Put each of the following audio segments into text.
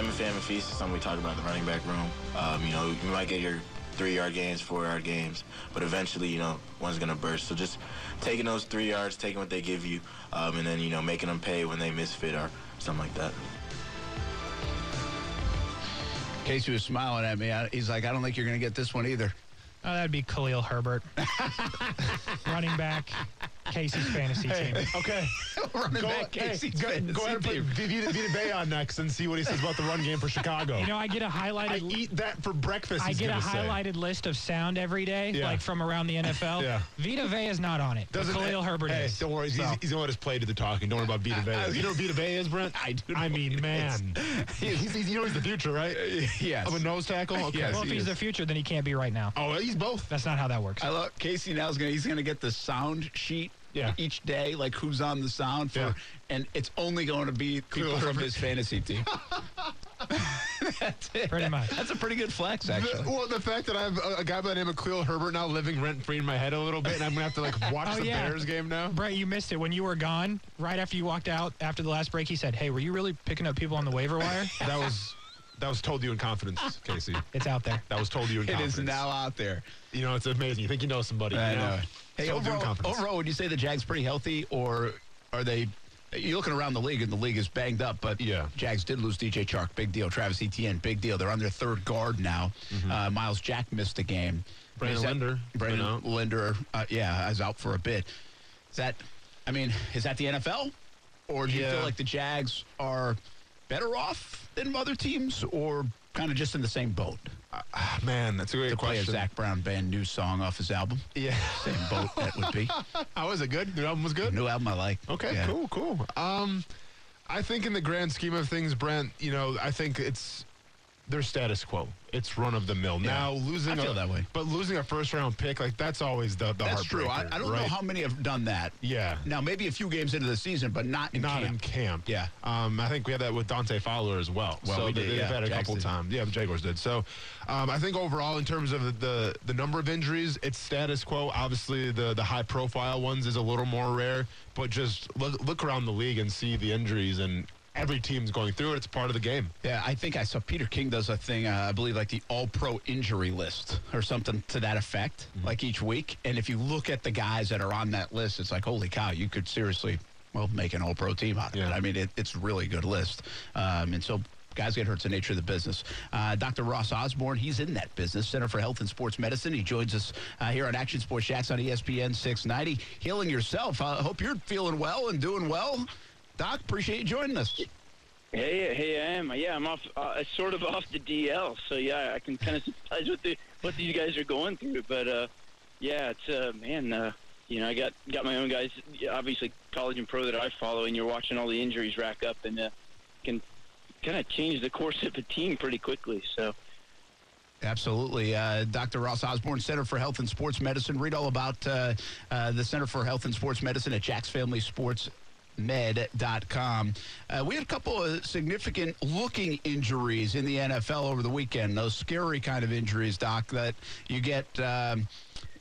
Famine, famine feast is something we talk about in the running back room. Um, you know, you might get your three yard games, four yard games, but eventually, you know, one's gonna burst. So just taking those three yards, taking what they give you, um, and then you know making them pay when they misfit or something like that. Casey was smiling at me. I, he's like, I don't think you're going to get this one either. Oh, that'd be Khalil Herbert. Running back, Casey's fantasy team. Okay. Running Go, back hey, Casey's go, fantasy go ahead and put team. Vita, Vita Vea on next and see what he says about the run game for Chicago. You know, I get a I highlighted. eat that for breakfast. I get a gonna say. highlighted list of sound every day, Yeah. like from around the NFL. Yeah. Vita Vea is not on it. but Doesn't Khalil Herbert hey, is. Don't worry, he's, So- he's gonna let us play to the talking. Don't worry about Vita Bay. You know what Vita Vea is, Brent? I do I mean, man, he's, he's, you know he's the future, right? Uh, yes. Of a nose tackle. Okay. Yes, well, if he he's is. the future, then he can't be right now. Oh, he's both. That's not how that works. I love Casey now is gonna he's gonna get the sound sheet Yeah. each day, like who's on the sound for Yeah. and it's only going to be people from his fantasy team. That's it. Pretty much. That's a pretty good flex, The, actually. well, the fact that I have a, a guy by the name of Khalil Herbert now living rent free in my head a little bit, and I'm gonna have to like watch Oh, the yeah. Bears game now. Brett, you missed it when you were gone. Right after you walked out after the last break, he said, "Hey, were you really picking up people on the waiver wire?" That was that was told you in confidence, Casey. it's out there. That was told you in It confidence. is now out there. You know, it's amazing. You think you know somebody. I you know? know. Hey, in overall, overall, would you say the Jags pretty healthy, or are they? You're looking around the league, and the league is banged up. But Yeah. Jags did lose DJ Chark, big deal. Travis Etienne, big deal. They're on their third guard now. Uh, Myles Jack missed a game. Mm-hmm. Brandon Linder Brandon. Linder, uh, yeah, is out for a bit. Is that? I mean, is that the NFL, or do you feel like the Jags are better off than other teams, or kind of just in the same boat? Ah, Man, that's a great To play a question. Zac Brown band new song off his album, Yeah. same boat that would be. How was it? Good. The album was good. New album I like. Okay, Yeah. cool, cool. Um, I think in the grand scheme of things, Brent, you know, I think it's their status quo. It's run of the mill. Now losing, I feel a, that way. but losing a first round pick, like that's always the the That's true. I, I don't right? know how many have done that. Yeah. Now maybe a few games into the season, but not in Not camp. in camp. Yeah. Um, I think we had that with Dante Fowler as well. Well, so we did, they- they've yeah. had a Jags couple times. Yeah, the Jaguars did. So um, I think overall, in terms of the the number of injuries, it's status quo. Obviously, the the high profile ones is a little more rare, but just look look around the league and see the injuries and. Every team's going through it. It's part of the game. Yeah, I think I saw Peter King does a thing, uh, I believe, like the All Pro injury list or something to that effect, Mm-hmm. like each week. And if you look at the guys that are on that list, it's like, holy cow, you could seriously, well, make an All Pro team out of it. I mean, it, it's a really good list. Um, and so. Guys get hurt. It's the nature of the business. Uh, Dr. Ross Osborne, he's in that business. Center for Health and Sports Medicine. He joins us uh, here on Action Sports Jacks on ESPN 690. Healing yourself. I hope you're feeling well and doing well. Doc, appreciate you joining us. Hey, hey, I am. Yeah, I'm off, uh, sort of off the DL. So yeah, I can kind of sympathize with the what these guys are going through. But uh, yeah, it's uh, man, uh, you know, I got got my own guys. Obviously, college and pro that I follow, and you're watching all the injuries rack up, and uh, can kind of change the course of a team pretty quickly. So. Absolutely. Uh, Dr. Ross Osborne, Center for Health and Sports Medicine. Read all about uh, uh, the Center for Health and Sports Medicine at Jack's Family Sports med.com. Uh, we had a couple of significant looking injuries in the NFL over the weekend. Those scary kind of injuries, Doc, that you get. Um,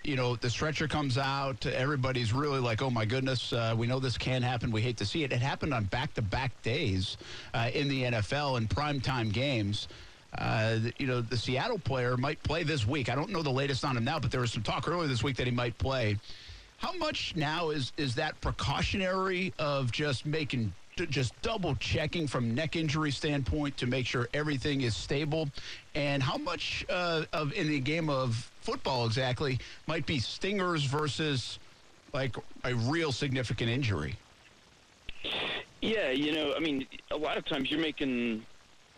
you know, the stretcher comes out. Everybody's really like, oh my goodness, uh, we know this can happen. We hate to see it. It happened on back to back days uh, in the NFL in primetime games. Uh, you know, the Seattle player might play this week. I don't know the latest on him now, but there was some talk earlier this week that he might play. How much now is is that precautionary of just making just double checking from neck injury standpoint to make sure everything is stable, and how much uh, of in the game of football exactly might be stingers versus like a real significant injury? Yeah, you know, I mean, a lot of times you're making,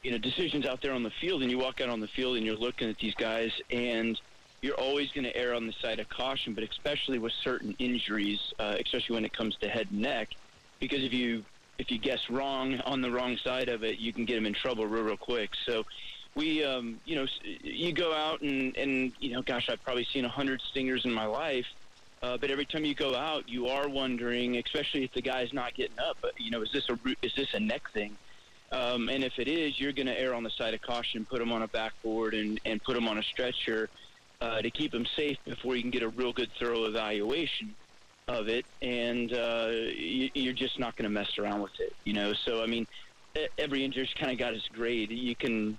you know, decisions out there on the field, and you walk out on the field and you're looking at these guys, and you're always going to err on the side of caution, but especially with certain injuries, uh, especially when it comes to head and neck, because if you if you guess wrong on the wrong side of it, you can get them in trouble real, real quick. So, we, um, you know, you go out and, and you know, gosh, I've probably seen a hundred stingers in my life. Uh, but every time you go out, you are wondering, especially if the guy's not getting up. You know, is this a is this a neck thing? Um, and if it is, you're going to err on the side of caution, put him on a backboard, and and put him on a stretcher uh, to keep him safe before you can get a real good, thorough evaluation of it. And uh, you, you're just not going to mess around with it, you know. So I mean, every injury's kind of got its grade. You can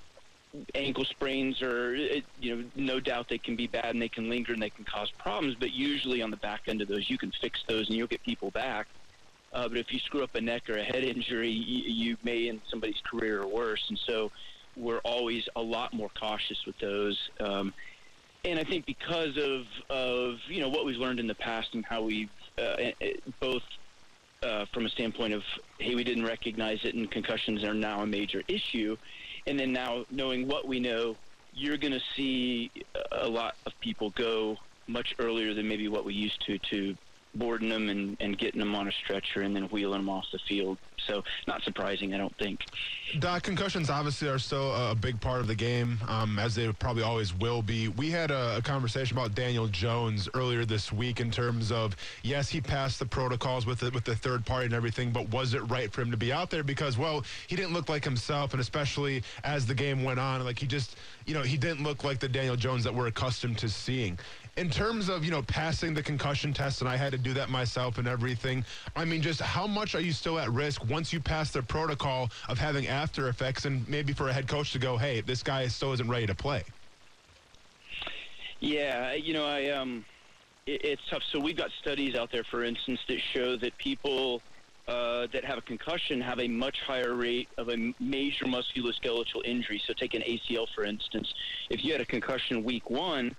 ankle sprains are, you know, no doubt they can be bad and they can linger and they can cause problems. But usually on the back end of those, you can fix those and you'll get people back. Uh, but if you screw up a neck or a head injury, you, you may end somebody's career or worse. And so we're always a lot more cautious with those. Um, and I think because of, of you know what we've learned in the past and how we've uh, eh, eh, both uh, from a standpoint of hey we didn't recognize it and concussions are now a major issue, and then now knowing what we know, you're going to see a lot of people go much earlier than maybe what we used to to boarding them and, and getting them on a stretcher and then wheeling them off the field. So not surprising, I don't think. Doc, concussions obviously are still a big part of the game, um, as they probably always will be. We had a, a, conversation about Daniel Jones earlier this week in terms of yes, he passed the protocols with the, with the third party and everything, but was it right for him to be out there? Because well, he didn't look like himself, and especially as the game went on, like he just you know he didn't look like the Daniel Jones that we're accustomed to seeing in terms of you know passing the concussion test and i had to do that myself and everything i mean just how much are you still at risk once you pass the protocol of having after effects and maybe for a head coach to go hey this guy still isn't ready to play yeah you know i um it, it's tough so we've got studies out there for instance that show that people uh, that have a concussion have a much higher rate of a major musculoskeletal injury. So, take an ACL for instance. If you had a concussion week one,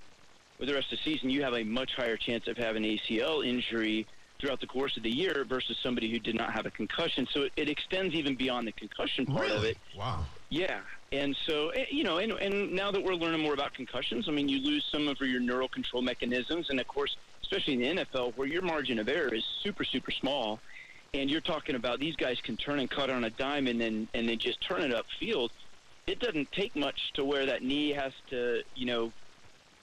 for the rest of the season, you have a much higher chance of having ACL injury throughout the course of the year versus somebody who did not have a concussion. So it, it extends even beyond the concussion part really? of it. Wow. Yeah. And so, eh, you know, and, and now that we're learning more about concussions, I mean, you lose some of your neural control mechanisms. And of course, especially in the NFL, where your margin of error is super, super small. And you're talking about these guys can turn and cut on a dime and then, and then just turn it upfield. It doesn't take much to where that knee has to, you know,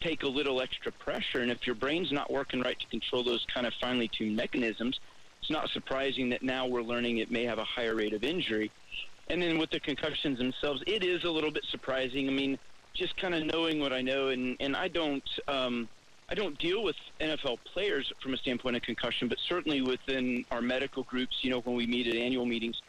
take a little extra pressure. And if your brain's not working right to control those kind of finely tuned mechanisms, it's not surprising that now we're learning it may have a higher rate of injury. And then with the concussions themselves, it is a little bit surprising. I mean, just kind of knowing what I know, and, and I don't um, I don't deal with NFL players from a standpoint of concussion, but certainly within our medical groups, you know, when we meet at annual meetings,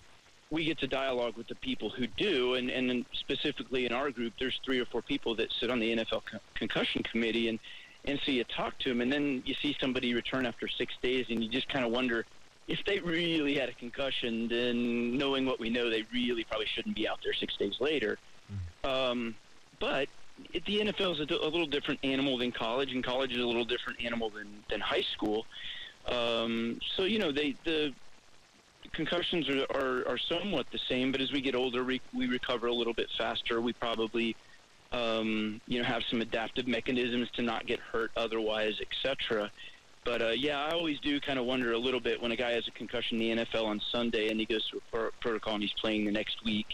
we get to dialogue with the people who do, and, and then specifically in our group, there's three or four people that sit on the NFL con- concussion committee, and and so you talk to them, and then you see somebody return after six days, and you just kind of wonder if they really had a concussion. Then knowing what we know, they really probably shouldn't be out there six days later. Um, but it, the NFL is a, a little different animal than college, and college is a little different animal than than high school. Um, so you know they the concussions are, are, are somewhat the same, but as we get older, we, we recover a little bit faster. We probably, um, you know, have some adaptive mechanisms to not get hurt otherwise, etc. But uh, yeah, I always do kind of wonder a little bit when a guy has a concussion in the NFL on Sunday and he goes through a pro- protocol and he's playing the next week.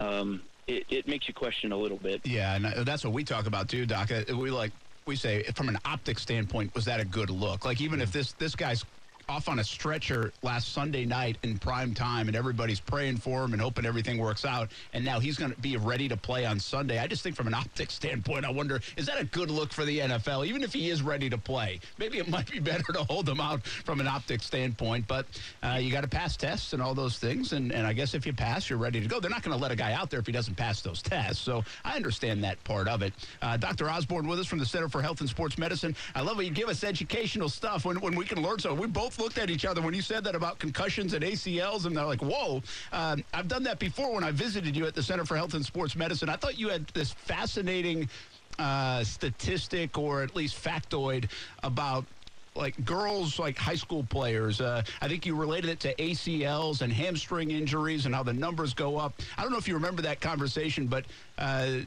Um, it, it makes you question a little bit. Yeah, and uh, that's what we talk about too, Doc. Uh, We like we say from an optic standpoint, was that a good look? Like even if this this guy's off on a stretcher last Sunday night in prime time, and everybody's praying for him and hoping everything works out. And now he's going to be ready to play on Sunday. I just think, from an optics standpoint, I wonder is that a good look for the NFL? Even if he is ready to play, maybe it might be better to hold him out from an optics standpoint. But uh, you got to pass tests and all those things. And, and I guess if you pass, you're ready to go. They're not going to let a guy out there if he doesn't pass those tests. So I understand that part of it. Uh, Dr. Osborne with us from the Center for Health and Sports Medicine. I love when you give us educational stuff when, when we can learn so. We both looked at each other when you said that about concussions and ACLs, and they're like, whoa. Um, I've done that before when I visited you at the Center for Health and Sports Medicine. I thought you had this fascinating uh, statistic or at least factoid about like girls like high school players uh, i think you related it to acls and hamstring injuries and how the numbers go up i don't know if you remember that conversation but uh,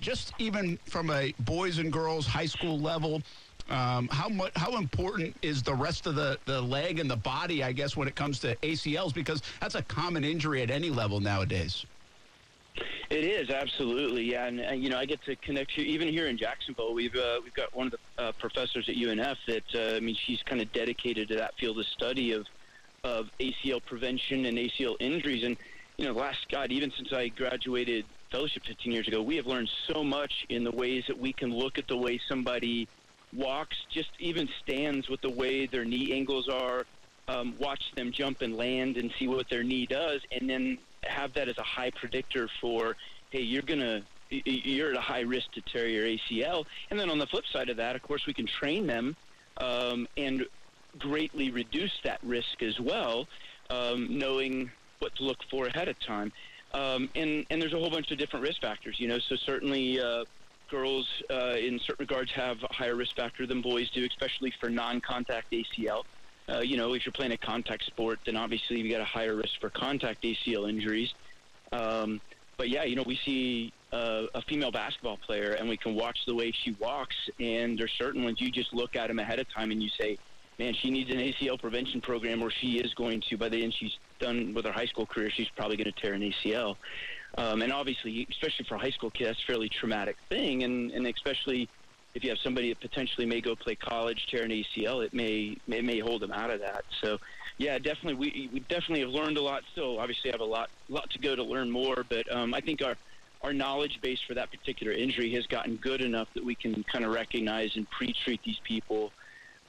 just even from a boys and girls high school level um, how much how important is the rest of the, the leg and the body i guess when it comes to acls because that's a common injury at any level nowadays It is absolutely, yeah, and, and you know I get to connect you even here in Jacksonville. We've uh, we've got one of the uh, professors at UNF that uh, I mean she's kind of dedicated to that field of study of of ACL prevention and ACL injuries. And you know, last God, even since I graduated fellowship 15 years ago, we have learned so much in the ways that we can look at the way somebody walks, just even stands with the way their knee angles are. Um, watch them jump and land and see what their knee does, and then have that as a high predictor for, hey, you're gonna you're at a high risk to tear your ACL. And then on the flip side of that, of course, we can train them um, and greatly reduce that risk as well, um, knowing what to look for ahead of time. Um, and and there's a whole bunch of different risk factors, you know. So certainly. Uh, girls, uh, in certain regards, have a higher risk factor than boys do, especially for non-contact ACL. Uh, you know, if you're playing a contact sport, then obviously you got a higher risk for contact ACL injuries. Um, but yeah, you know, we see uh, a female basketball player and we can watch the way she walks, and there's certain ones you just look at them ahead of time and you say, man, she needs an ACL prevention program, or she is going to, by the end she's done with her high school career, she's probably going to tear an ACL. Um, and obviously, especially for a high school kid, that's a fairly traumatic thing, and, and especially if you have somebody that potentially may go play college, tear an ACL, it may it may hold them out of that. So, yeah, definitely, we we definitely have learned a lot. Still, obviously, have a lot lot to go to learn more, but um, I think our our knowledge base for that particular injury has gotten good enough that we can kind of recognize and pre-treat these people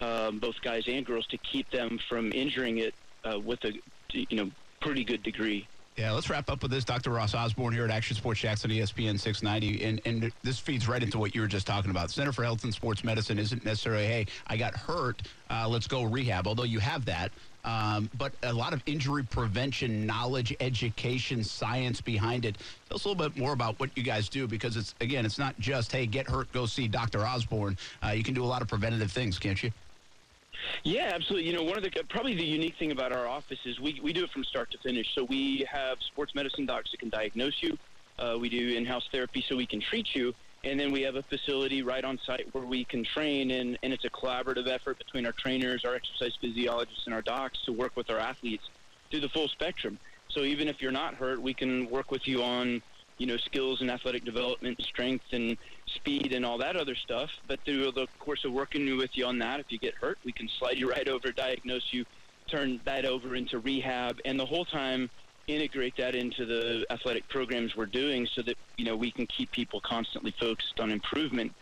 um, both guys and girls, to keep them from injuring it uh, with a you know pretty good degree. Yeah, let's wrap up with this. Dr. Ross Osborne here at Action Sports Jackson, ESPN 690. And, and this feeds right into what you were just talking about. Center for Health and Sports Medicine isn't necessarily, hey, I got hurt, uh, let's go rehab, although you have that. Um, but a lot of injury prevention, knowledge, education, science behind it. Tell us a little bit more about what you guys do because it's, again, it's not just, hey, get hurt, go see Dr. Osborne. Uh, you can do a lot of preventative things, can't you? Yeah, absolutely. You know, one of the probably the unique thing about our office is we we do it from start to finish. So we have sports medicine docs that can diagnose you. Uh, we do in-house therapy so we can treat you, and then we have a facility right on site where we can train, and, and it's a collaborative effort between our trainers, our exercise physiologists, and our docs to work with our athletes through the full spectrum. So even if you're not hurt, we can work with you on you know, skills and athletic development, strength and speed and all that other stuff. But through the course of working with you on that, if you get hurt, we can slide you right over, diagnose you, turn that over into rehab, and the whole time integrate that into the athletic programs we're doing so that, you know, we can keep people constantly focused on improvement.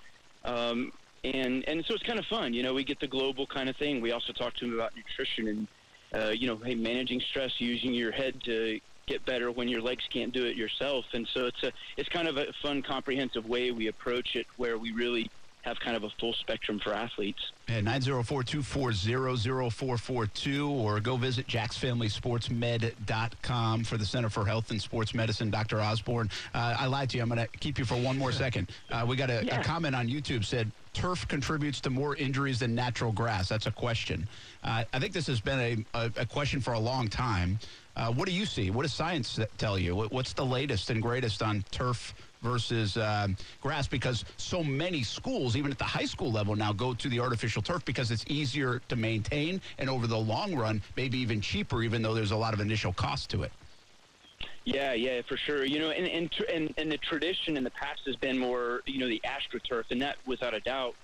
Um, and, and so it's kind of fun. You know, we get the global kind of thing. We also talk to them about nutrition and, uh, you know, hey, managing stress, using your head to get better when your legs can't do it yourself. And so it's a it's kind of a fun, comprehensive way we approach it, where we really have kind of a full spectrum for athletes. And 904-240-0442 or go visit jacksfamilysportsmed.com for the Center for Health and Sports Medicine. Dr. Osborne. uh, I lied to you. I'm going to keep you for one more second. Uh, we got a, yeah. a, comment on YouTube said, turf contributes to more injuries than natural grass. That's a question. Uh, I think this has been a, a, a question for a long time. Uh, what do you see? What does science tell you? What's the latest and greatest on turf versus um, grass? Because so many schools, even at the high school level now, go to the artificial turf because it's easier to maintain and over the long run, maybe even cheaper, even though there's a lot of initial cost to it. Yeah, yeah, for sure. You know, and and and, and the tradition in the past has been more, you know, the astroturf, and that without a doubt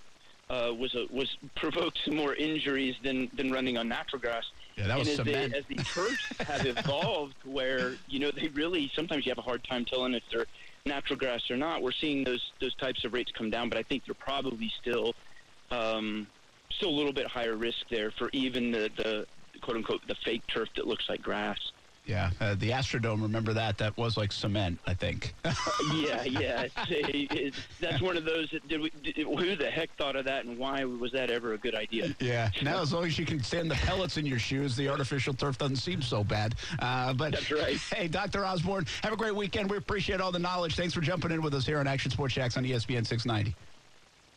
uh, was a, was provoked some more injuries than than running on natural grass. Yeah, that was and as, cement. They, as the turfs have evolved, where you know they really sometimes you have a hard time telling if they're natural grass or not. We're seeing those those types of rates come down, but I think they're probably still um, still a little bit higher risk there for even the, the quote unquote the fake turf that looks like grass. Yeah, uh, the Astrodome. Remember that? That was like cement, I think. yeah, yeah. That's one of those. That, did we, did, who the heck thought of that, and why was that ever a good idea? Yeah. Now, as long as you can stand the pellets in your shoes, the artificial turf doesn't seem so bad. Uh, but that's right. Hey, Dr. Osborne, have a great weekend. We appreciate all the knowledge. Thanks for jumping in with us here on Action Sports Jacks on ESPN 690.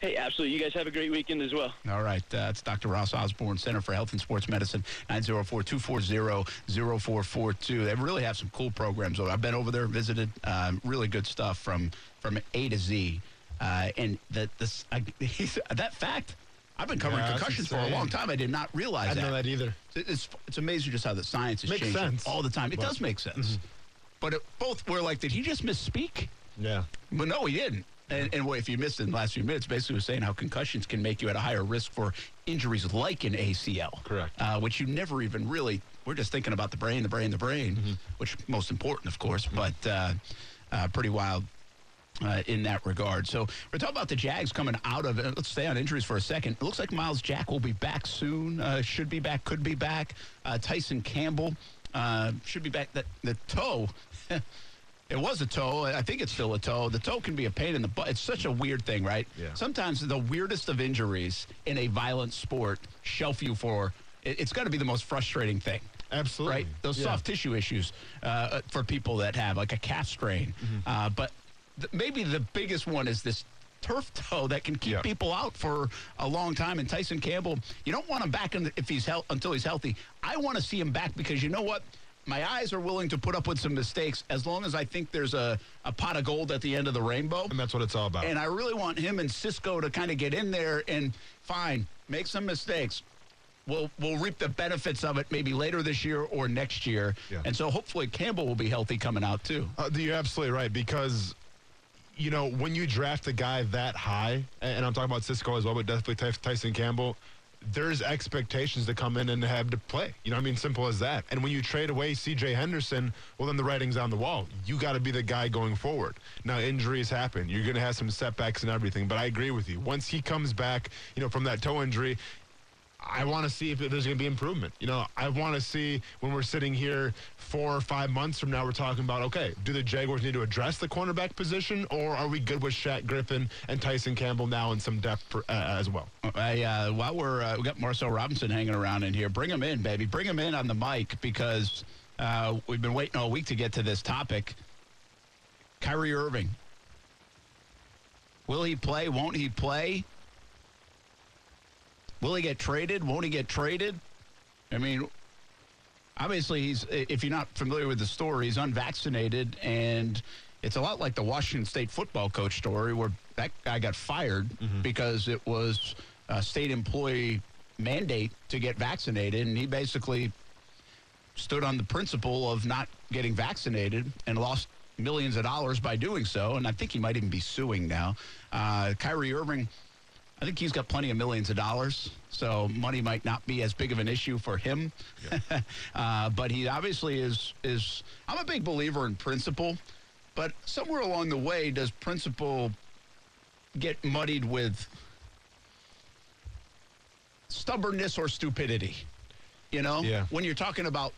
Hey, absolutely. You guys have a great weekend as well. All right. Uh, it's Dr. Ross Osborne, Center for Health and Sports Medicine, 904-240-0442. They really have some cool programs. I've been over there, visited. Um, really good stuff from, from A to Z. Uh, and the, this, I, that fact, I've been covering yeah, concussions for a long time. I did not realize I that. know that either. It's, it's amazing just how the science is Makes changing sense. all the time. It does make sense. Mm-hmm. but it, both were like, did he just misspeak? Yeah. But no, he didn't. And, and if you missed it in the last few minutes, basically was saying how concussions can make you at a higher risk for injuries like an ACL. Correct. Uh, which you never even really, we're just thinking about the brain, the brain, the brain, Mm-hmm. which most important, of course, but uh, uh, pretty wild. Uh, in that regard. So we're talking about the Jags coming out of it. Let's stay on injuries for a second. It looks like Myles Jack will be back soon. Uh, should be back, could be back. Uh, Tyson Campbell uh, should be back. That the toe. It was a toe. I think it's still a toe. The toe can be a pain in the butt. It's such a weird thing, right? Yeah. Sometimes the weirdest of injuries in a violent sport shelf you for. it- It's got to be the most frustrating thing. Absolutely. Right? Those Yeah. soft tissue issues uh, for people that have like a calf strain. Mm-hmm. Uh, but th- maybe the biggest one is this turf toe that can keep people out for a long time. And Tyson Campbell, you don't want him back in the, if he's hel- until he's healthy. I want to see him back because you know what? My eyes are willing to put up with some mistakes as long as I think there's a, a pot of gold at the end of the rainbow. And that's what it's all about. And I really want him and Cisco to kind of get in there and fine, make some mistakes. We'll we'll reap the benefits of it maybe later this year or next year. Yeah. And so hopefully Campbell will be healthy coming out too. Uh, you're absolutely right because, you know, when you draft a guy that high, and, and I'm talking about Cisco as well, but definitely Tyson Campbell, there's expectations to come in and have to play. You know, I mean, simple as that. And when you trade away C.J. Henderson, well, then the writing's on the wall. You got to be the guy going forward. Now, injuries happen. You're going to have some setbacks and everything. But I agree with you. Once he comes back, you know, from that toe injury, I want to see if there's going to be improvement. You know, I want to see when we're sitting here four or five months from now, we're talking about, okay, do the Jaguars need to address the cornerback position, or are we good with Shaq Griffin and Tyson Campbell now and some depth for, uh, as well? I, uh, while we're uh, we got Marcel Robinson hanging around in here, bring him in, baby. Bring him in on the mic because uh, we've been waiting all week to get to this topic. Kyrie Irving. Will he play? Won't he play? Will he get traded? Won't he get traded? I mean, obviously, he's if you're not familiar with the story, he's unvaccinated, and it's a lot like the Washington State football coach story, where that guy got fired because it was a state employee mandate to get vaccinated, and he basically stood on the principle of not getting vaccinated and lost millions of dollars by doing so. And I think he might even be suing now. Uh, Kyrie Irving. I think he's got plenty of millions of dollars, so money might not be as big of an issue for him. uh, but he obviously is is. I'm a big believer in principle, but somewhere along the way, does principle get muddied with stubbornness or stupidity? You know, Yeah. when you're talking about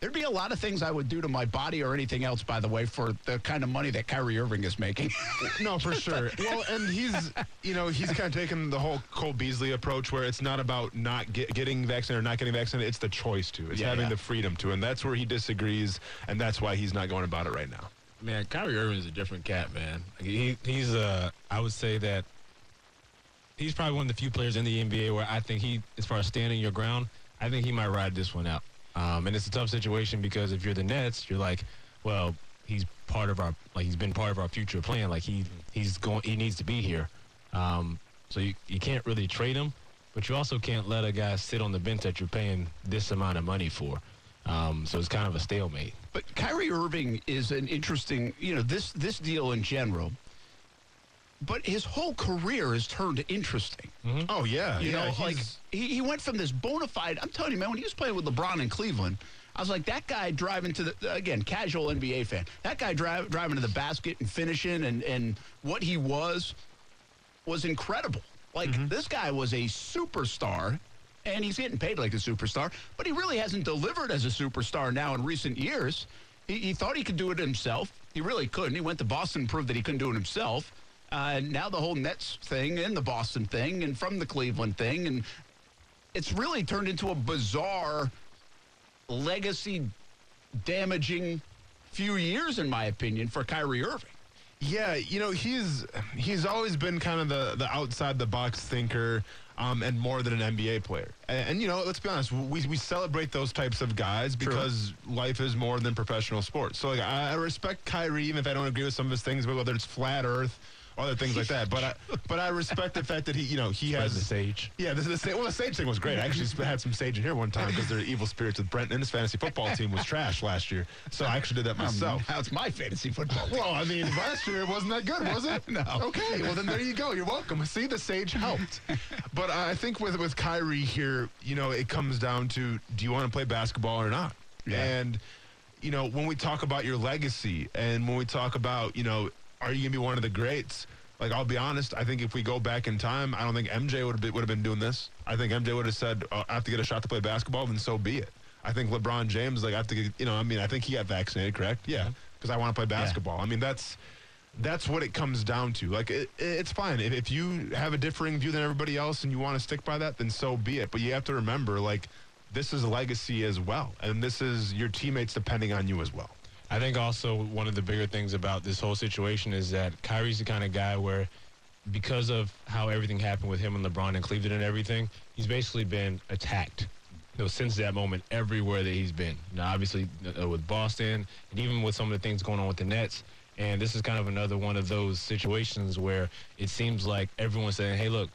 There'd be a lot of things I would do to my body or anything else, by the way, for the kind of money that Kyrie Irving is making. No, for sure. well, and he's, you know, he's kind of taken the whole Cole Beasley approach where it's not about not get, getting vaccinated or not getting vaccinated. It's the choice to. It's Yeah, having yeah. the freedom to. And that's where he disagrees. And that's why he's not going about it right now. Man, Kyrie Irving is a different cat, man. Like, He, he's, uh, I would say that he's probably one of the few players in the NBA where I think he, as far as standing your ground, I think he might ride this one out. Um, and it's a tough situation because if you're the Nets, you're like, well, he's part of our, like he's been part of our future plan. Like he, he's going, he needs to be here. Um, so you, you can't really trade him, but you also can't let a guy sit on the bench that you're paying this amount of money for. Um, so it's kind of a stalemate. But Kyrie Irving is an interesting, you know, this this deal in general. But his whole career has turned interesting. Oh, yeah. You yeah, know, he's- like he, he went from this bona fide. I'm telling you, man, when he was playing with LeBron in Cleveland, I was like, that guy driving to the again casual NBA fan. That guy drive, driving to the basket and finishing and and what he was was incredible. Like Mm-hmm. this guy was a superstar. And he's getting paid like a superstar, but he really hasn't delivered as a superstar now in recent years. He, he thought he could do it himself. He really couldn't. He went to Boston, and proved that he couldn't do it himself. Uh, now the whole Nets thing and the Boston thing and from the Cleveland thing. And it's really turned into a bizarre, legacy damaging few years, in my opinion, for Kyrie Irving. Yeah, you know, he's he's always been kind of the, the outside the box thinker um, and more than an NBA player. And, and, you know, let's be honest, we, we celebrate those types of guys because life is more than professional sports. So like, I, I respect Kyrie, even if I don't agree with some of his things, but whether it's flat earth other things like that. But I, but I respect the fact that he, you know, he Spread has the sage. Yeah, this is the, sage. well, the sage thing was great. I actually had some sage in here one time because their evil spirits with Brent and his fantasy football team was trash last year. So I actually did that um, myself. Now it's my fantasy football. team. Well, I mean, last year it wasn't that good, was it? No. Okay, well then there you go. You're welcome. See, the sage helped. but I think with with Kyrie here, you know, it comes down to do you want to play basketball or not? Yeah. And you know, when we talk about your legacy and when we talk about, you know, are you gonna be one of the greats? Like I'll be honest, I think if we go back in time, I don't think MJ would have been, would have been doing this. I think MJ would have said, uh, "I have to get a shot to play basketball," then so be it. I think LeBron James, like, I have to get, you know, I mean, I think he got vaccinated, correct? Yeah, because I want to play basketball. I mean, that's that's what it comes down to. Like, it, it's fine if, if you have a differing view than everybody else and you want to stick by that, then so be it. But you have to remember, like, this is a legacy as well, and this is your teammates depending on you as well. I think also one of the bigger things about this whole situation is that Kyrie's the kind of guy where, because of how everything happened with him and LeBron and Cleveland and everything, he's basically been attacked. You know, since that moment, everywhere that he's been. Now, obviously, uh, with Boston, and even with some of the things going on with the Nets. And this is kind of another one of those situations where it seems like everyone's saying, "Hey, look,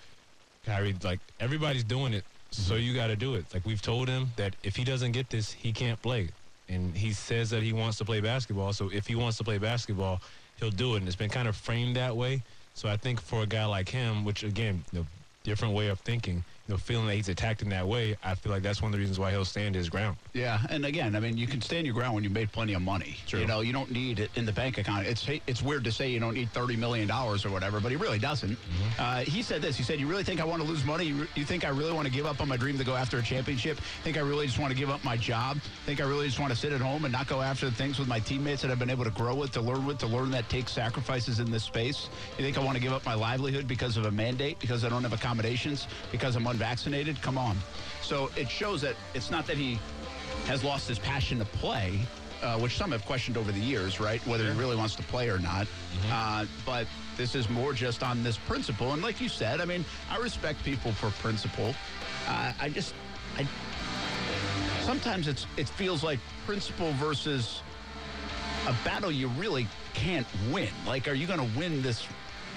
Kyrie, like everybody's doing it, so you got to do it." Like we've told him that if he doesn't get this, he can't play. And he says that he wants to play basketball. So if he wants to play basketball, he'll do it. And it's been kind of framed that way. So I think for a guy like him, which again, you know, different way of thinking, know, feeling that he's attacked in that way, I feel like that's one of the reasons why he'll stand his ground. Yeah, and again, I mean, you can stand your ground when you made plenty of money. True. You know, you don't need it in the bank account. It's it's weird to say you don't need thirty million dollars or whatever, but he really doesn't. Uh, he said this. He said, "You really think I want to lose money? You, you think I really want to give up on my dream to go after a championship? Think I really just want to give up my job? Think I really just want to sit at home and not go after the things with my teammates that I've been able to grow with, to learn with, to learn that takes sacrifices in this space? You think I want to give up my livelihood because of a mandate, because I don't have accommodations, because I'm unvaccinated? Vaccinated, come on." So it shows that it's not that he has lost his passion to play, uh, which some have questioned over the years, right? Whether he really wants to play or not. Uh, but this is more just on this principle. And like you said, I mean, I respect people for principle. Uh, I just, I sometimes it's it feels like principle versus a battle you really can't win. Like, are you going to win this?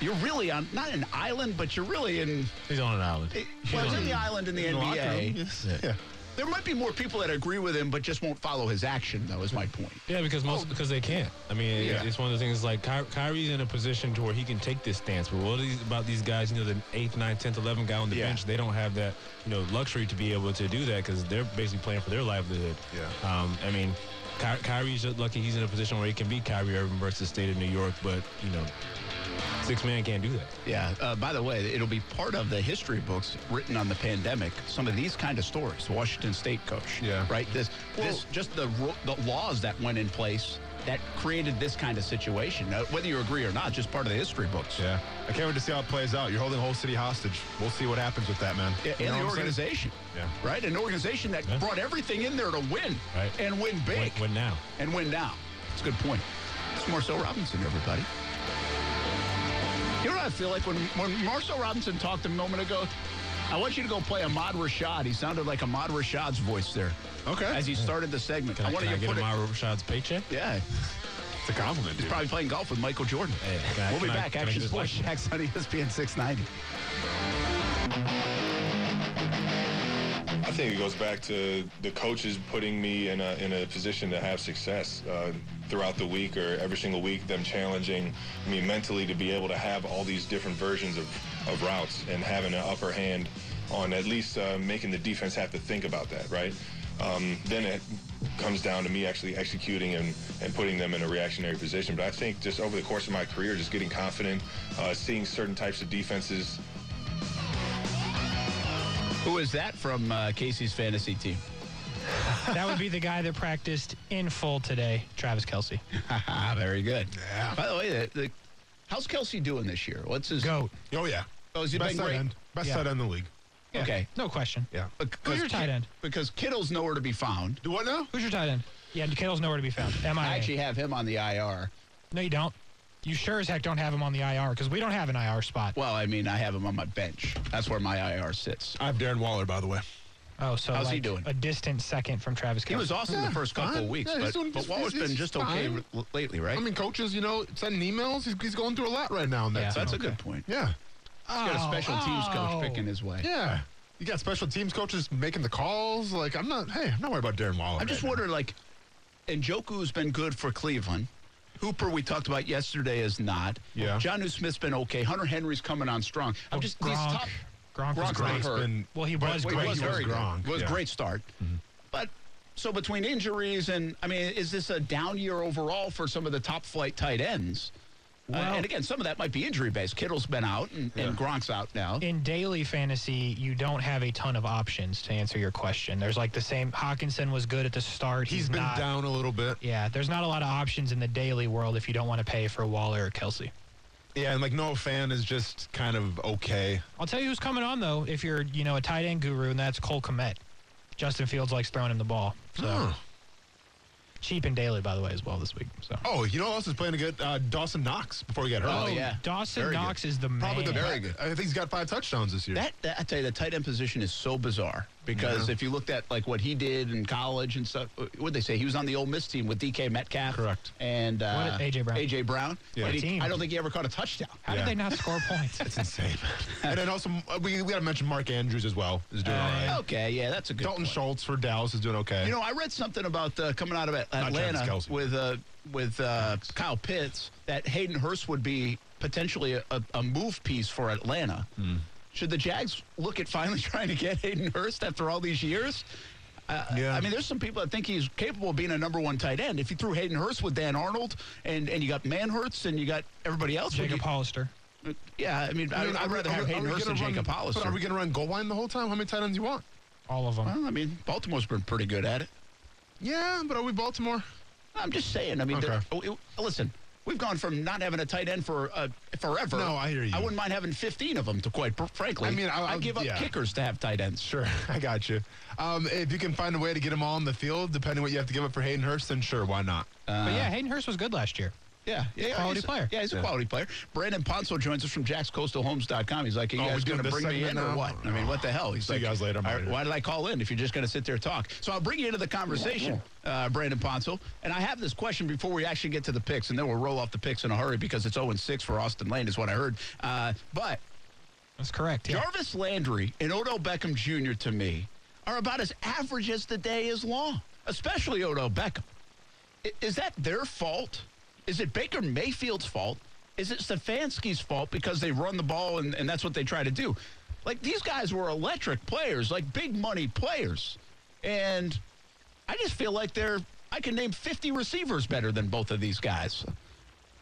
You're really on not an island, but you're really in. He's on an island. Well, he's in the island in the NBA. Yeah. There might be more people that agree with him, but just won't follow his action. Though is my point. Yeah, because most because they can't. I mean, Yeah. it's one of the things like Ky- Kyrie's in a position to where he can take this stance. But what is about these guys? You know, the eighth, ninth, tenth, eleventh guy on the Yeah. bench, they don't have that you know luxury to be able to do that because they're basically playing for their livelihood. Yeah. Um, I mean, Ky- Kyrie's lucky he's in a position where he can be Kyrie Irving versus the state of New York, but you know, six man can't do that. Yeah. Uh, by the way, it'll be part of the history books written on the pandemic. Some of these kind of stories. Washington State coach. Yeah. Right. This. this. Just the the laws that went in place that created this kind of situation. Uh, whether you agree or not, just part of the history books. Yeah. I can't wait to see how it plays out. You're holding the whole city hostage. We'll see what happens with that, man. Yeah, You know and the what I'm saying? organization. Yeah. Right. An organization that Yeah. brought everything in there to win. Right. And win big. When, when now? and win now. It's a good point. It's Marcel Robinson, everybody. You know what I feel like when when Marcel Robinson talked a moment ago? I want you to go play Ahmad Rashad. He sounded like Ahmad Rashad's voice there. Okay. As he started the segment. Can I, I want can you to get put him it. Rashad's paycheck? Yeah, It's a compliment, dude. probably playing golf with Michael Jordan. Hey, can I- we'll be I- back. can Action Sports license? Jacks on ESPN 690. Think it goes back to the coaches putting me in a in a position to have success uh, throughout the week or every single week. Them challenging me mentally to be able to have all these different versions of, of routes and having an upper hand on at least uh, making the defense have to think about that, right? Um, then it comes down to me actually executing and, and putting them in a reactionary position. But I think just over the course of my career, just getting confident, uh, seeing certain types of defenses Who is that from uh, Casey's fantasy team? That would be the guy that practiced in full today, Travis Kelce. Very good. Yeah. By the way, the, the, how's Kelce doing this year? What's his Goat. Oh, yeah. Oh, has he Best tight end. Best Yeah. tight end in the league. Yeah, Okay. No question. Yeah. Who's your tight end? Because Kittle's nowhere to be found. Do what now? Who's your tight end? Yeah, Kittle's nowhere to be found. Am I actually have him on the IR. No, you don't. You sure as heck don't have him on the IR because we don't have an IR spot. Well, I mean, I have him on my bench. That's where my IR sits. I have Darren Waller, by the way. Oh, so How's like he doing? a distant second from Travis Kelce. He was awesome the first couple fine. of weeks, Yeah, but, doing- but he's- Waller's he's been just okay fine. lately, right? I mean, coaches, you know, sending emails. He's, he's going through a lot right now. In that Yeah. team. That's a good point. Yeah. He's got a oh, special teams coach oh. picking his way. Yeah. You got special teams coaches making the calls. Like, I'm not, hey, I'm not worried about Darren Waller. I'm just right now. wondering, like, Njoku's been good for Cleveland. Hooper, we talked about yesterday, is not. Yeah. Jonnu Smith's been okay. Hunter Henry's coming on strong. I'm Well, just these Gronk, top. Gronk was Gronk's great. not hurt. been- Well, he was wait, great. He was he was very good. Gronk, It was a yeah. great start. Mm-hmm. But so between injuries and I mean, is this a down year overall for some of the top flight tight ends? Uh, and again, some of that might be injury based. Kittle's been out and, and Gronk's out now. In daily fantasy, you don't have a ton of options to answer your question. There's like the same. Hockenson was good at the start. He's been not- down a little bit. Yeah, there's not a lot of options in the daily world if you don't want to pay for Waller or Kelce. Yeah, and like Noah Fant is just kind of okay. I'll tell you who's coming on though. If you're, you know, a tight end guru, and that's Cole Kmet. Justin Fields likes throwing him the ball. So. Cheap and daily, by the way, as well this week. So Oh, you know who else is playing a good? Uh, Dawson Knox before he got hurt. Oh, yeah. Dawson Very good. Knox is the man. Probably the Very good. I think he's got five touchdowns this year. That, that I tell you, the tight end position is so bizarre because Yeah. if you looked at like what he did in college and stuff, what would they say he was on the Ole Miss team with DK Metcalf, Correct. and uh, What, A.J. Brown? AJ Brown. Yeah. But he- Team. I don't think he ever caught a touchdown. How Yeah. did they not score points? It's insane. and then also uh, we, we got to mention Mark Andrews as well. Is doing all right. Okay, yeah, that's a good. Dalton point. Schultz for Dallas is doing okay. You know, I read something about uh, coming out of At- Atlanta with uh, with uh, Kyle Pitts that Hayden Hurst would be potentially a, a, a move piece for Atlanta. Hmm. Should the Jags look at finally trying to get Hayden Hurst after all these years? Uh, Yeah. I mean, there's some people that think he's capable of being a number one tight end. If you threw Hayden Hurst with Dan Arnold and, and you got Manhertz and you got everybody else, would Jacob you- Hollister. yeah, I mean, I would are we- rather are have we- Hayden Hurst than gonna Jacob run, Hollister. But are we going to run goal line the whole time? How many tight ends do you want? All of them. well, I mean, Baltimore's been pretty good at it. Yeah, but are we Baltimore? I'm just saying. I mean, Okay. oh, it- listen, we've gone from not having a tight end for uh, forever. No, I hear you. I wouldn't mind having 15 of them. To quite frankly, I mean, I- I'd I'll- give up yeah. kickers to have tight ends. Sure, I got you. Um, if you can find a way to get them all on the field, depending what you have to give up for Hayden Hurst, then sure, why not? but yeah, Hayden Hurst was good last year. Yeah, yeah, Quality he's player. Yeah, he's a Yeah. quality player. Brandon Ponzo joins us from JacksCoastalHomes.com. He's like, "Are you Oh, guys going to bring me in segment or what?" I mean, what the hell? He's See you guys later. I'm "All out right. Why did I call in if you're just going to sit there and talk? So I'll bring you into the conversation, uh, Brandon Ponzo. And I have this question before we actually get to the picks, and then we'll roll off the picks in a hurry because it's 0 6 for Austin Lane, is what I heard. Uh, but That's correct. Yeah. Jarvis Landry and Odell Beckham Jr. to me are about as average as the day is long, especially Odell Beckham. I- Is that their fault? Is it Baker Mayfield's fault? Is it Stefanski's fault because they run the ball and, and that's what they try to do? Like these guys were electric players, like big money players. And I just feel like they're I can name 50 receivers better than both of these guys.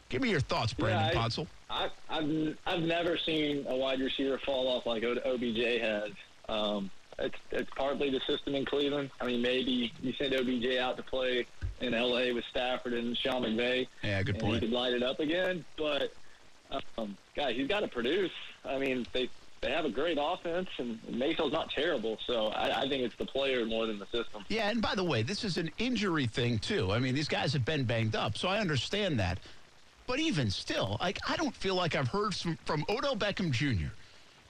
Give me your thoughts, Brandon Yeah, I- Ponsel. I, I've I've never seen a wide receiver fall off like OBJ has. Um, it's it's partly the system in Cleveland. I mean, maybe you send OBJ out to play in LA with Stafford and Sean McVay, Yeah, good and he point. could light it up again. But um, guys, he's got to produce. I mean, they they have a great offense, and Mayfield's not terrible. So I, I think it's the player more than the system. Yeah, and by the way, this is an injury thing too. I mean, these guys have been banged up, so I understand that. But even still, like I don't feel like I've heard from, from Odell Beckham Jr.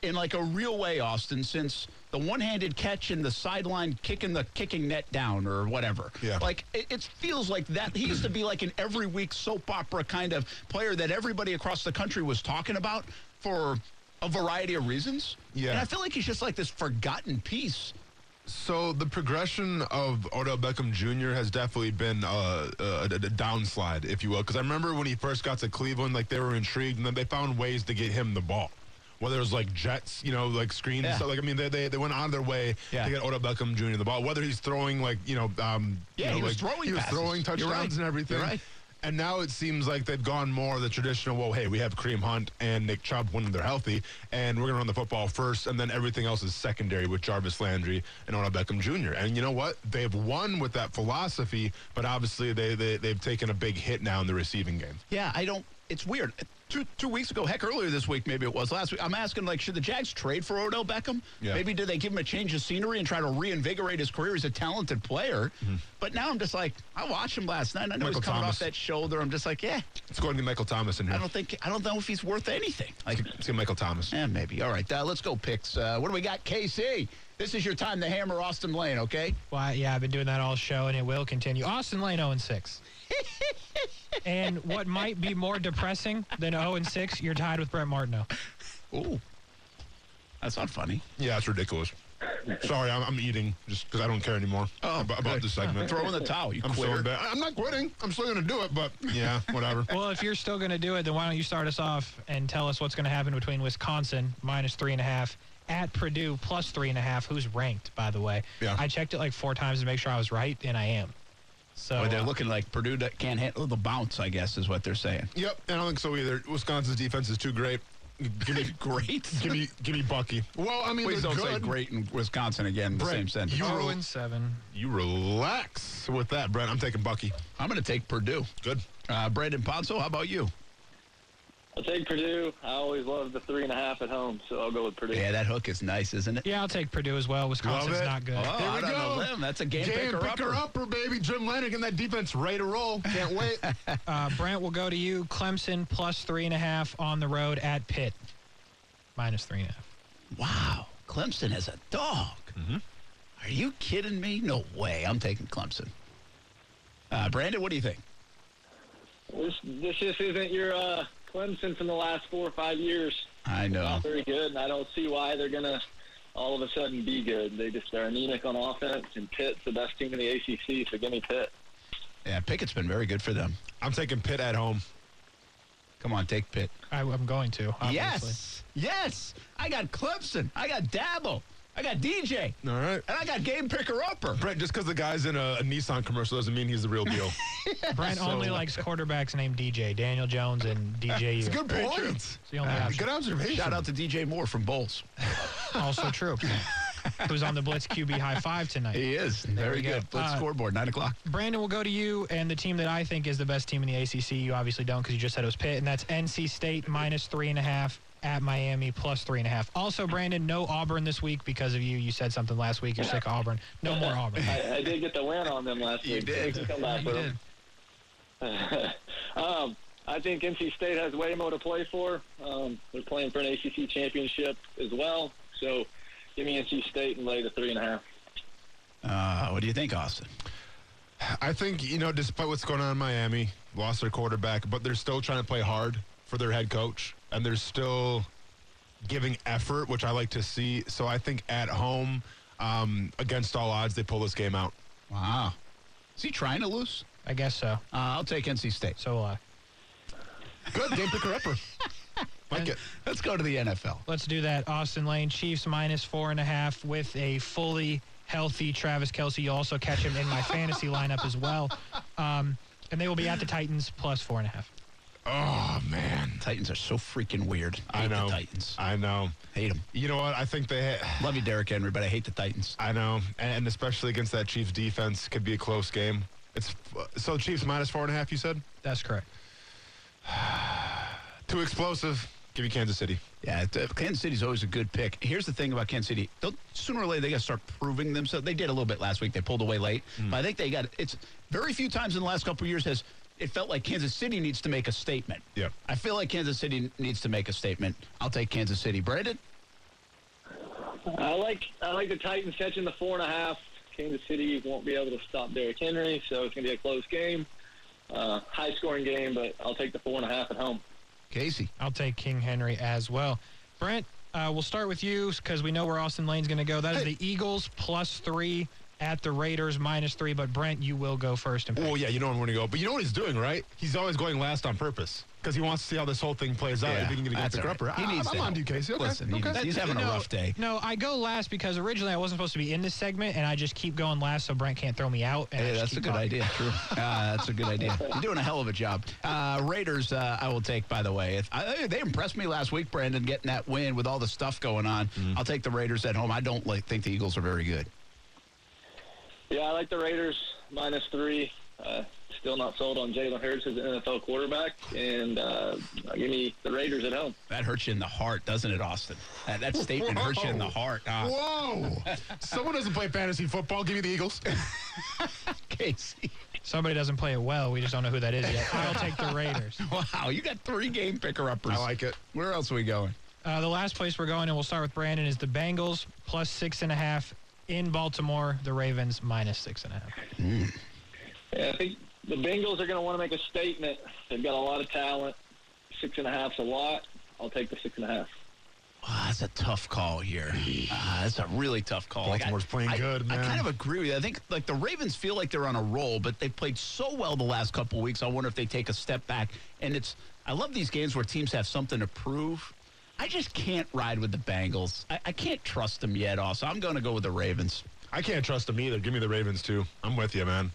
in like a real way, Austin, since the one-handed catch and the sideline kicking the kicking net down or whatever. Yeah. Like it, it feels like that. He used to be like an every week soap opera kind of player that everybody across the country was talking about for a variety of reasons. Yeah. And I feel like he's just like this forgotten piece. So the progression of Odell Beckham Jr. has definitely been uh, a, a downslide, if you will. Because I remember when he first got to Cleveland, like they were intrigued, and then they found ways to get him the ball. Whether it was like jets, you know, like screens, Yeah. and stuff. Like I mean, they, they they went on their way Yeah. to get Odell Beckham Jr. the ball. Whether he's throwing like you know, um, Yeah, you know, he was like, throwing he was passes. throwing touchdowns right. and everything. You're right. And now it seems like they've gone more the traditional, well, hey, we have Kareem Hunt and Nick Chubb when they're healthy, and we're going to run the football first, and then everything else is secondary with Jarvis Landry and Odell Beckham Jr. And you know what? They've won with that philosophy, but obviously they, they, they've taken a big hit now in the receiving game. Yeah, I don't. It's weird. Two two weeks ago, heck, earlier this week, maybe it was last week. I'm asking, like, should the Jags trade for Odell Beckham? Yeah. Maybe do they give him a change of scenery and try to reinvigorate his career? He's a talented player, but now I'm just like, I watched him last night. and I know Michael he's coming Thomas. off that shoulder. I'm just like, yeah, It's going to be Michael Thomas in here. I don't think I don't know if he's worth anything. Like, It's gonna Michael Thomas. yeah, maybe. All right, uh, let's go picks. Uh, what do we got, KC? This is your time to hammer Austin Lane, okay? Well, yeah, I've been doing that all show, and it will continue. Austin Lane 0 and 6. and what might be more depressing than 0 and 6, you're tied with Brent Martineau. Ooh, that's not funny. Yeah, it's ridiculous. Sorry, I'm, I'm eating just because I don't care anymore Oh, about, about this segment. Throw in the towel, you I'm so quitter. bad. I'm not quitting. I'm still going to do it, but yeah, whatever. Well, if you're still going to do it, then why don't you start us off and tell us what's going to happen between Wisconsin minus three and a half at Purdue plus three and a half, who's ranked, by the way. Yeah. I checked it like four times to make sure I was right, and I am. So Boy, they're uh, looking like Purdue can't handle the bounce, I guess, is what they're saying. Yep, I don't think so either. Wisconsin's defense is too great. Give me Great. give me give me Bucky. Well, I mean, Please don't say great in Wisconsin again in the same sentence. you- 0 and 7. You relax with that, Brent. I'm taking Bucky. I'm going to take Purdue. Good. Uh, Brandon Ponzo, how about you? I'll take Purdue. I always love the three and a half at home, so I'll go with Purdue. Yeah, that hook is nice, isn't it? Yeah, I'll take Purdue as well. Wisconsin's it. not good. Oh, There we out on go. a limb. That's a game, Game picker, picker upper. upper, baby. Jim Leonhard and that defense ready to roll. Can't wait. Uh, Brent will go to you. Clemson plus three and a half on the road at Pitt. Minus three and a half. Wow. Clemson has a dog. Mm-hmm. Are you kidding me? No way. I'm taking Clemson. Uh, Brandon, what do you think? This this just isn't your uh, Clemson from the last four or five years. I know. Not very good, and I don't see why they're gonna all of a sudden be good. They just are anemic on offense, and Pitt's the best team in the ACC. So give me Pitt. Yeah, Pickett's been very good for them. I'm taking Pitt at home. Come on, take Pitt. I, I'm going to. Obviously. Yes. Yes. I got Clemson. I got Dabo. I got DJ. All right. And I got game picker upper. Brent, just because the guy's in a, a Nissan commercial doesn't mean he's the real deal. Brent So- only likes quarterbacks named DJ. Daniel Jones and DJ. It's a good Very point. It's the only Uh. Good observation. Shout out to DJ Moore from Bolles. Also true. Who's on the Blitz QB high five tonight? He is. There Very we go. good. Blitz Uh, scoreboard, 9 o'clock. Brandon we'll go to you, and the team that I think is the best team in the ACC. You obviously don't because you just said it was Pitt, and that's NC State minus three and a half at Miami plus three and a half. Also, Brandon, no Auburn this week because of you. You said something last week. You're sick of Auburn. No more Auburn. I, I did get the win on them last You week. did. so Come back You did. um, I think NC State has way more to play for. Um, they're playing for an ACC championship as well. So give me NC State and lay the three and a half. Uh, what do you think, Austin? I think, you know, despite what's going on in Miami, lost their quarterback, but they're still trying to play hard for their head coach, and they're still giving effort, which I like to see. So I think at home, um, against all odds, they pull this game out. Wow. Is he trying to lose? I guess so. Uh, I'll take NC State. So will I. Good game picker upper. like it. Let's go to the NFL. Let's do that. Austin Lane, Chiefs minus four and a half with a fully healthy Travis Kelce. You'll also catch him in my fantasy lineup as well. Um, and they will be at the Titans plus four and a half. Oh, man. Titans are so freaking weird. I Hate know. the Titans. I know. Hate them. You know what? I think they. Ha- Love you, Derrick Henry, but I hate the Titans. I know, and especially against that Chiefs defense, could be a close game. It's so Chiefs minus four and a half. You said That's correct. too explosive. Give me Kansas City. Yeah, uh, Kansas City's always a good pick. Here's the thing about Kansas City: They'll, sooner or later they got to start proving themselves. They did a little bit last week. They pulled away late, but I think they got. It's very few times in the last couple of years has it felt like Kansas City needs to make a statement. Yeah. I feel like Kansas City needs to make a statement. I'll take Kansas City. Brandon. I like I like the Titans catching the four and a half. Kansas City won't be able to stop Derrick Henry, so it's going to be a close game, uh, high scoring game. But I'll take the four and a half at home. Casey. I'll take King Henry as well. Brent, uh, we'll start with you because we know where Austin Lane's going to go. That is the Eagles plus three at the Raiders minus three. But Brent, you will go first. And Oh yeah, you know I'm going to go, but you know what he's doing, right? He's always going last on purpose because he wants to see how this whole thing plays out. if he can get a that's picker all right. He I- needs I'm to on help. you, Casey. Okay. Listen, okay. he's having a no, rough day. No, I go last because originally I wasn't supposed to be in this segment, and I just keep going last so Brent can't throw me out. And Hey, that's a good talking. idea. True. Uh, that's a good idea. You're doing a hell of a job. Uh, Raiders, uh, I will take. By the way, if I, they impressed me last week, Brandon, getting that win with all the stuff going on. I'll take the Raiders at home. I don't like think the Eagles are very good. Yeah, I like the Raiders minus three. Uh, still not sold on Jalen Hurts as an NFL quarterback, and uh, give me the Raiders at home. That hurts you in the heart, doesn't it, Austin? That, that statement hurts you in the heart. Ah, Whoa! Someone doesn't play fantasy football. Give me the Eagles. Casey. Somebody doesn't play it well. We just don't know who that is yet. I'll take the Raiders. Wow, you got three game picker uppers. I like it. Where else are we going? Uh, the last place we're going, and we'll start with Brandon, is the Bengals plus six and a half in Baltimore. The Ravens minus six and a half. Yeah, I think the Bengals are going to want to make a statement. They've got a lot of talent. Six and a half's a lot. I'll take the six and a half. Ah, that's a tough call here. Ah, that's a really tough call. Like, Baltimore's playing I, good, I kind of agree with you. I think like the Ravens feel like they're on a roll, but they've played so well the last couple weeks. I wonder if they take a step back. And it's I love these games where teams have something to prove. I just can't ride with the Bengals. I, I can't trust them yet. Also, I'm going to go with the Ravens. I can't trust them either. Give me the Ravens too. I'm with you, man.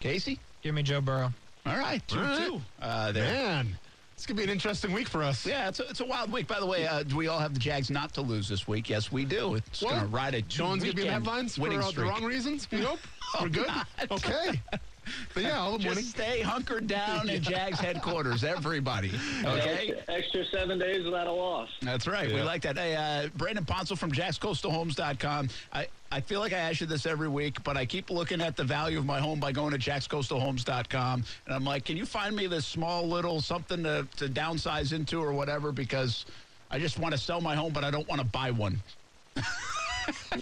Casey, Give me Joe Burrow. all right, two All right. two. Uh, there. Man, it's gonna be an interesting week for us. Yeah, it's a, it's a wild week. By the way, uh, do we all have the Jags not to lose this week? Yes, we do. It's What? going to ride a No one's gonna be in the headlines for winning uh, the wrong reasons. We hope we're good. Okay. But yeah, all the Just winning. stay hunkered down in Jags headquarters, everybody. Okay? Extra, extra seven days without a loss. That's right. We like that. Hey, uh, Brandon Ponsel from jackscoastalhomes.com. I, I feel like I ask you this every week, but I keep looking at the value of my home by going to jackscoastalhomes.com. And I'm like, can you find me this small little something to, to downsize into or whatever? Because I just want to sell my home, but I don't want to buy one.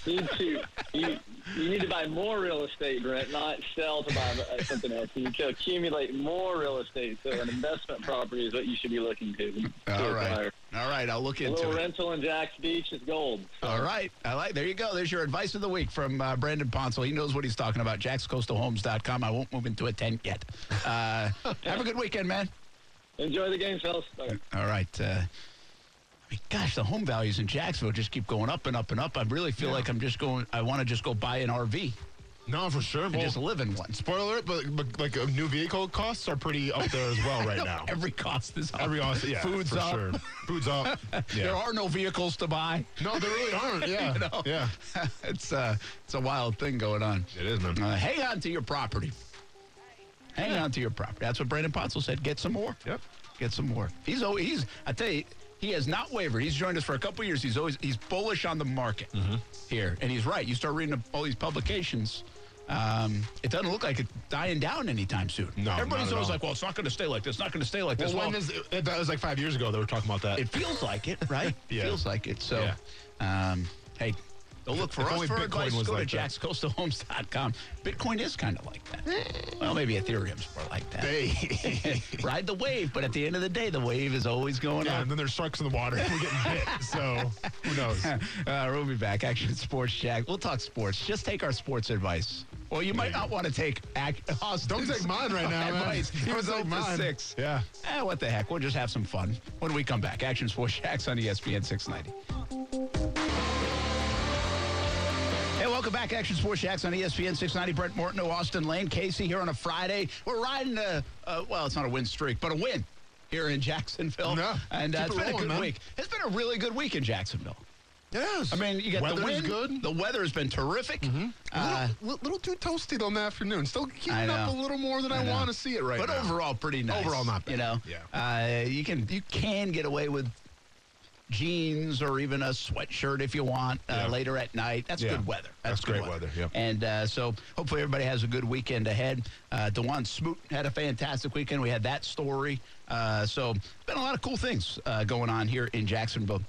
You need to you, you need to buy more real estate, Brent, not sell to buy something else. You need to accumulate more real estate. So an investment property is what you should be looking to. to All right. acquire. All right. I'll look A into little it. rental in Jax Beach is gold. All right. I like there you go. There's your advice of the week from uh, Brandon Ponsel. He knows what he's talking about. jackscoastalhomes.com. I won't move into a tent yet. Uh, have a good weekend, man. Enjoy the game, fellas. Bye. All right. Uh, mean, gosh, the home values in Jacksonville just keep going up and up and up. I really feel like I'm just going. I want to just go buy an RV No, for sure. Well, just live in one. spoiler alert, but, but like uh, new vehicle costs are pretty up there as well right now. Every cost is up. Every cost, yeah, Food's for up. sure. Food's up. There are no vehicles to buy. No, there really aren't. Yeah, You know? yeah. it's uh, it's a wild thing going on. It is, man. Uh, hang on to your property. Hang on to your property. That's what Brandon Pottsel said. Get some more. Yep. Get some more. He's always, he's I tell you, he has not wavered. He's joined us for a couple years. He's always he's bullish on the market here, and he's right. You start reading all these publications. Um, it doesn't look like it's dying down anytime soon. No, everybody's always all. like, "Well, it's not going to stay like this. It's not going to stay like Well, this." when Well, is it, that was like five years ago they were talking about that. it feels like it, right? Yeah. Feels like it. So, um, hey, don't look for If us for Bitcoin advice. was Go like to that. jackscoastalhomes.com. Bitcoin is kind of like that. well, maybe Ethereum's more like that. Hey. Ride the wave, but at the end of the day, the wave is always going yeah, up. and then there's sharks in the water. We're getting hit. So who knows? Uh, we'll be back. Action Sports Jack. We'll talk sports. Just take our sports advice. Well, you might not want to take ac- Don't take mine right now, man. He was over mine. six. Yeah. Eh, what the heck? We'll just have some fun when we come back. Action Sports Jax on ESPN 690. Welcome back. Action Sports Jax on ESPN 690. Brent Martineau, Austin Lane, Casey here on a Friday. We're riding a, uh, well, it's not a win streak, but a win here in Jacksonville. No, and uh, it's it been a rolling, good man. week. It's been a really good week in Jacksonville. Yes. I mean, you got Weather the wind. good. Mm-hmm. The weather has been terrific. a Uh, little, little too toasty though in the afternoon. Still I keeping up a little more than I, know. want to see it right but now. overall, pretty nice. Overall, not bad. You know, Yeah. Uh, you can you can get away with jeans or even a sweatshirt if you want uh, Yeah. later at night. That's Yeah. good weather. That's good great weather, yep. And uh, so hopefully everybody has a good weekend ahead. Uh, Dawuane Smoot had a fantastic weekend. We had that story. Uh, so been a lot of cool things uh, going on here in Jacksonville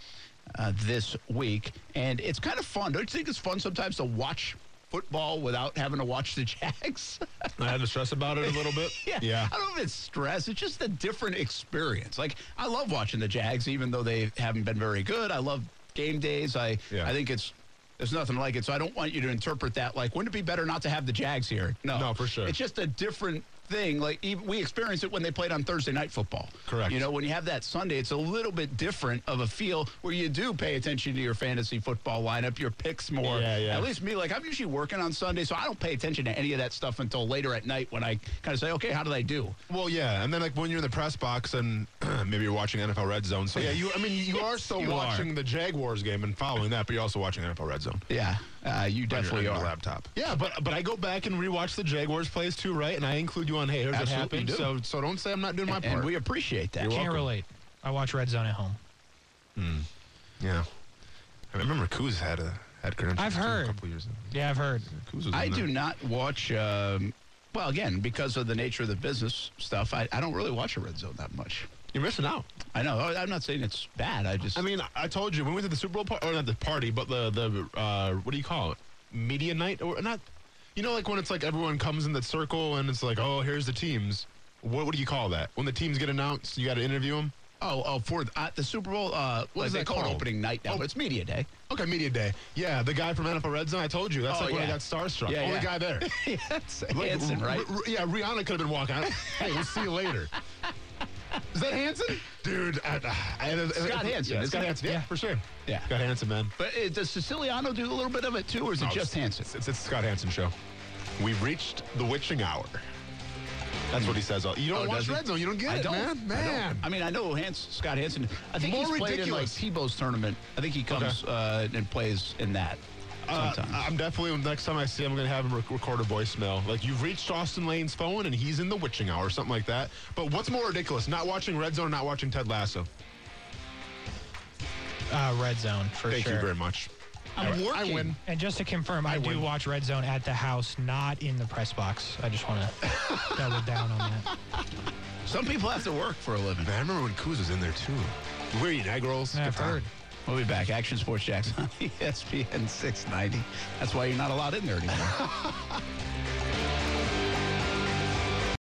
uh, this week, and it's kind of fun. Don't you think it's fun sometimes to watch? Football without having to watch the Jags. I had to stress about it a little bit. Yeah. Yeah. I don't know if it's stress. It's just a different experience. Like, I love watching the Jags, even though they haven't been very good. I love game days. I, Yeah. I think it's, there's nothing like it. So I don't want you to interpret that like, wouldn't it be better not to have the Jags here? No. No, for sure. It's just a different thing. Like even, we experienced it when they played on Thursday night football. Correct. You know, when you have that Sunday, it's a little bit different of a feel where you do pay attention to your fantasy football lineup, your picks more. Yeah, yeah. At least me, like I'm usually working on Sunday, so I don't pay attention to any of that stuff until later at night when I kind of say, okay, how did I do? Well, yeah, and then like when you're in the press box and maybe you're watching NFL Red Zone. So yeah, you. I mean, you are still You are. watching the Jaguars game and following that, but you're also watching NFL Red Zone. Yeah, uh, you on your- definitely on your are. laptop. Yeah, but but I go back and rewatch the Jaguars plays too, right? And I include you on hey, here's what Absolutely happened. do. So so don't say I'm not doing my And, part. and we appreciate that. You're Can't welcome. relate. I watch Red Zone at home. yeah, I remember Kuz had a had credentials. I've heard. a couple years. ago. Yeah, I've heard. Kuz was I in do not watch. Um, well, again, because of the nature of the business stuff, I, I don't really watch a red zone that much. You're missing out. I know. I'm not saying it's bad. I just. I mean, I told you when we went to the Super Bowl party, or not the party, but the the uh, what do you call it? Media night or not? You know, like when it's like everyone comes in the circle and it's like, oh, here's the teams. What, what do you call that? When the teams get announced, you got to interview them. oh, oh, for uh, the Super Bowl. Uh, what is is that called? Opening night now. Oh. but it's media day. Okay, media day. Yeah, the guy from NFL Red Zone. I told you. That's Oh, like when I got starstruck. Yeah, Only yeah. guy there. yes, Like, Hanson, right? R- yeah, Rihanna could have been walking out. hey, we'll see you later. Is that Hanson? Dude, I, I, I, Scott Hanson, Yeah, Scott? Hanson. Yeah, Yeah. for sure. Yeah. Scott Hanson, man. But uh, does Siciliano do a little bit of it too, or is it just Hanson? It's, it's, it's Scott Hanson show. We've reached the witching hour. That's what he says. You don't Oh, watch? Red Zone. You don't get I it, don't, man. I don't. Man. I, mean, I know Hans, Scott Hanson. I think More he's played ridiculous. in like Tebow's tournament. I think he comes uh, and plays in that Uh. I'm definitely next time I see him, I'm gonna have him rec- record a voicemail. Like you've reached Austin Lane's phone and he's in the witching hour, or something like that. But what's more ridiculous, not watching Red Zone, or not watching Ted Lasso? Uh, Red Zone for sure. Thank sure. you very much. I'm working. I win. And just to confirm, I, do win. watch Red Zone at the house, not in the press box. I just want to double down on that. Some people have to work for a living. Man, I remember when Kuz was in there too. We're eating egg rolls. Yeah, I've time. heard. We'll be back. Action Sports Jax on ESPN 690. That's why you're not allowed in there anymore.